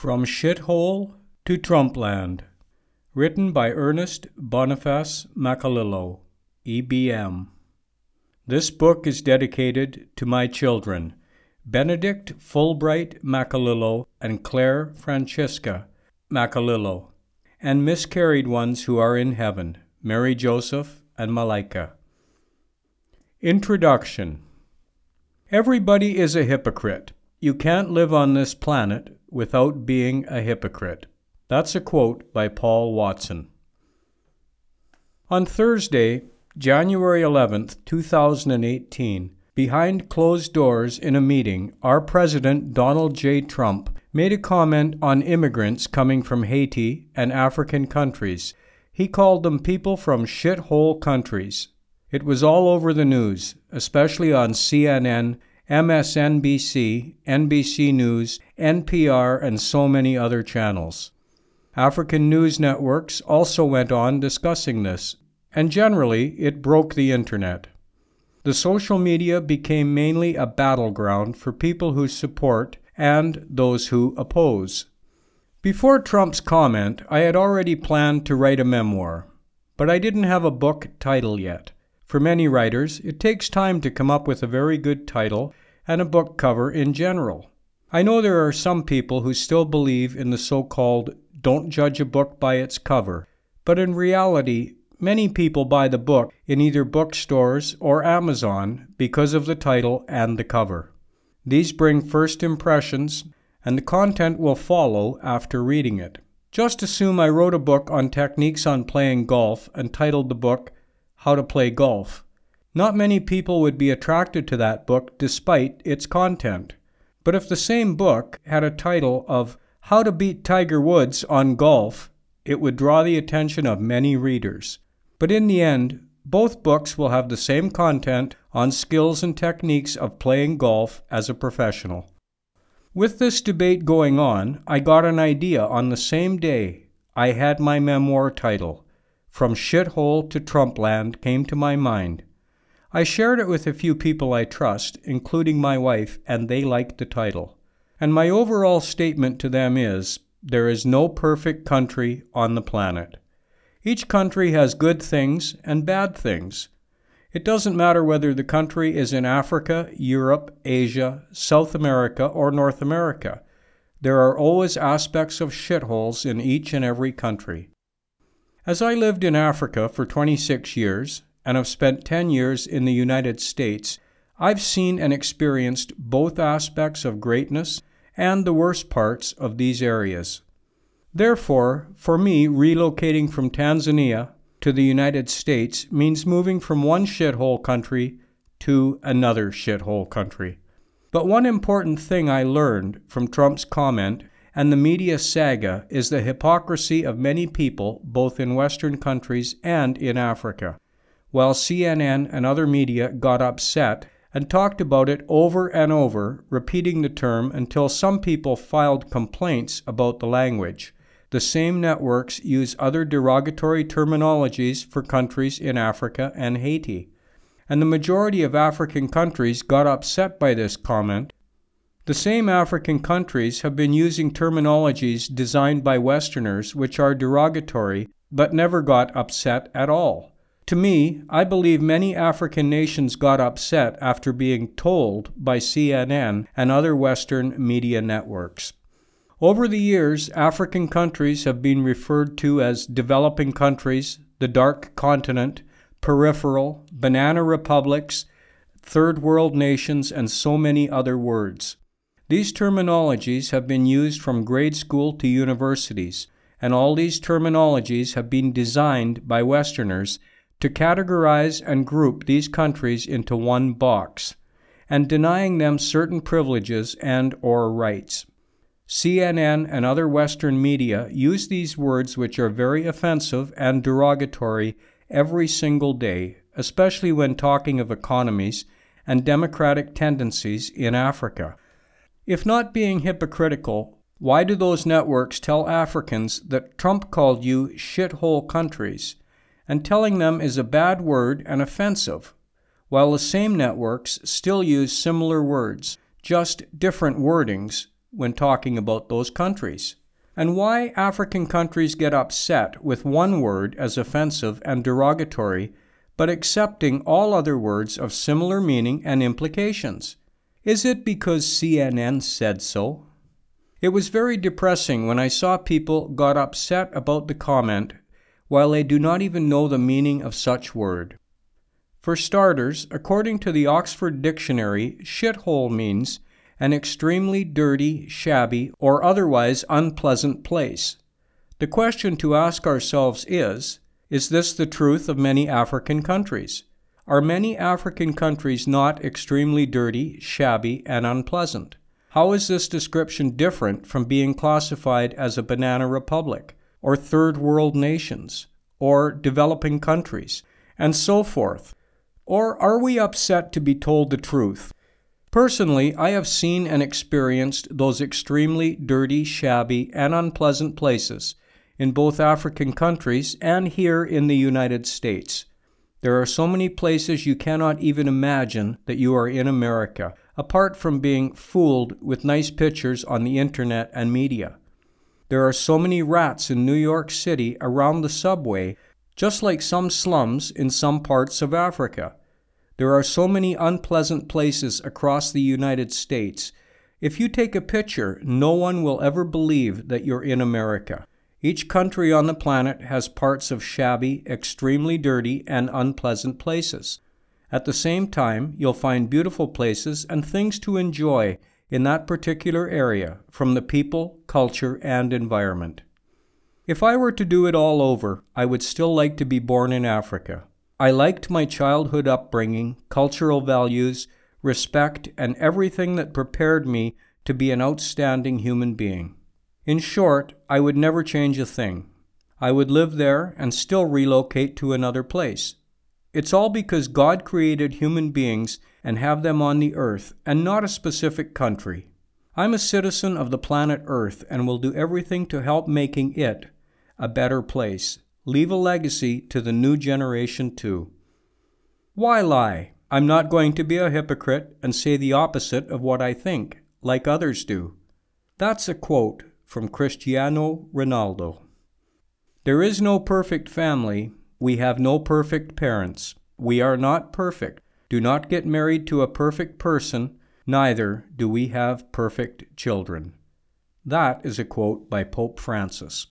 From Shithole to Trumpland. Written by Ernest Boniface Macalillo, EBM. This book is dedicated to my children, Benedict Fulbright Macalillo and Claire Francesca Macalillo, and miscarried ones who are in heaven, Mary Joseph and Malika. Introduction Everybody is a hypocrite. You can't live on this planet without being a hypocrite. That's a quote by Paul Watson. On Thursday, January 11th, 2018, behind closed doors in a meeting, our President Donald J. Trump made a comment on immigrants coming from Haiti and African countries. He called them people from shithole countries. It was all over the news, especially on CNN MSNBC, NBC News, NPR, and so many other channels. African news networks also went on discussing this, and generally it broke the internet. The social media became mainly a battleground for people who support and those who oppose. Before Trump's comment, I had already planned to write a memoir, but I didn't have a book title yet. For many writers, it takes time to come up with a very good title and a book cover in general. I know there are some people who still believe in the so called don't judge a book by its cover, but in reality, many people buy the book in either bookstores or Amazon because of the title and the cover. These bring first impressions, and the content will follow after reading it. Just assume I wrote a book on techniques on playing golf and titled the book How to Play Golf. Not many people would be attracted to that book despite its content. But if the same book had a title of How to Beat Tiger Woods on Golf, it would draw the attention of many readers. But in the end, both books will have the same content on skills and techniques of playing golf as a professional. With this debate going on, I got an idea on the same day I had my memoir title. From Shithole to Trumpland came to my mind. I shared it with a few people I trust, including my wife, and they liked the title. And my overall statement to them is there is no perfect country on the planet. Each country has good things and bad things. It doesn't matter whether the country is in Africa, Europe, Asia, South America, or North America. There are always aspects of shitholes in each and every country. As I lived in Africa for 26 years, and have spent 10 years in the United States, I've seen and experienced both aspects of greatness and the worst parts of these areas. Therefore, for me, relocating from Tanzania to the United States means moving from one shithole country to another shithole country. But one important thing I learned from Trump's comment and the media saga is the hypocrisy of many people both in Western countries and in Africa while CNN and other media got upset and talked about it over and over, repeating the term until some people filed complaints about the language. The same networks use other derogatory terminologies for countries in Africa and Haiti. And the majority of African countries got upset by this comment. The same African countries have been using terminologies designed by Westerners which are derogatory but never got upset at all. To me, I believe many African nations got upset after being told by CNN and other Western media networks. Over the years, African countries have been referred to as developing countries, the dark continent, peripheral, banana republics, third world nations, and so many other words. These terminologies have been used from grade school to universities, and all these terminologies have been designed by Westerners to categorize and group these countries into one box and denying them certain privileges and or rights. CNN and other western media use these words which are very offensive and derogatory every single day, especially when talking of economies and democratic tendencies in Africa. If not being hypocritical, why do those networks tell Africans that Trump called you shithole countries and telling them is a bad word and offensive, while the same networks still use similar words, just different wordings, when talking about those countries, and why African countries get upset with one word as offensive and derogatory, but accepting all other words of similar meaning and implications. Is it because CNN said so? It was very depressing when I saw people got upset about the comment while they do not even know the meaning of such word. For starters, according to the Oxford Dictionary, shithole means an extremely dirty, shabby, or otherwise unpleasant place. The question to ask ourselves is Is this the truth of many African countries? Are many African countries not extremely dirty, shabby, and unpleasant? How is this description different from being classified as a banana republic, or third world nations, or developing countries, and so forth? Or are we upset to be told the truth? Personally, I have seen and experienced those extremely dirty, shabby, and unpleasant places in both African countries and here in the United States. There are so many places you cannot even imagine that you are in America, apart from being fooled with nice pictures on the internet and media. There are so many rats in New York City around the subway, just like some slums in some parts of Africa. There are so many unpleasant places across the United States. If you take a picture, no one will ever believe that you're in America. Each country on the planet has parts of shabby, extremely dirty, and unpleasant places. At the same time, you'll find beautiful places and things to enjoy in that particular area from the people, culture, and environment. If I were to do it all over, I would still like to be born in Africa. I liked my childhood upbringing, cultural values, respect, and everything that prepared me to be an outstanding human being. In short, I would never change a thing. I would live there and still relocate to another place. It's all because God created human beings and have them on the earth and not a specific country. I'm a citizen of the planet Earth and will do everything to help making it a better place. Leave a legacy to the new generation too. Why lie? I'm not going to be a hypocrite and say the opposite of what I think, like others do. That's a quote from Cristiano Ronaldo. There is no perfect family, we have no perfect parents. We are not perfect. Do not get married to a perfect person, neither do we have perfect children. That is a quote by Pope Francis.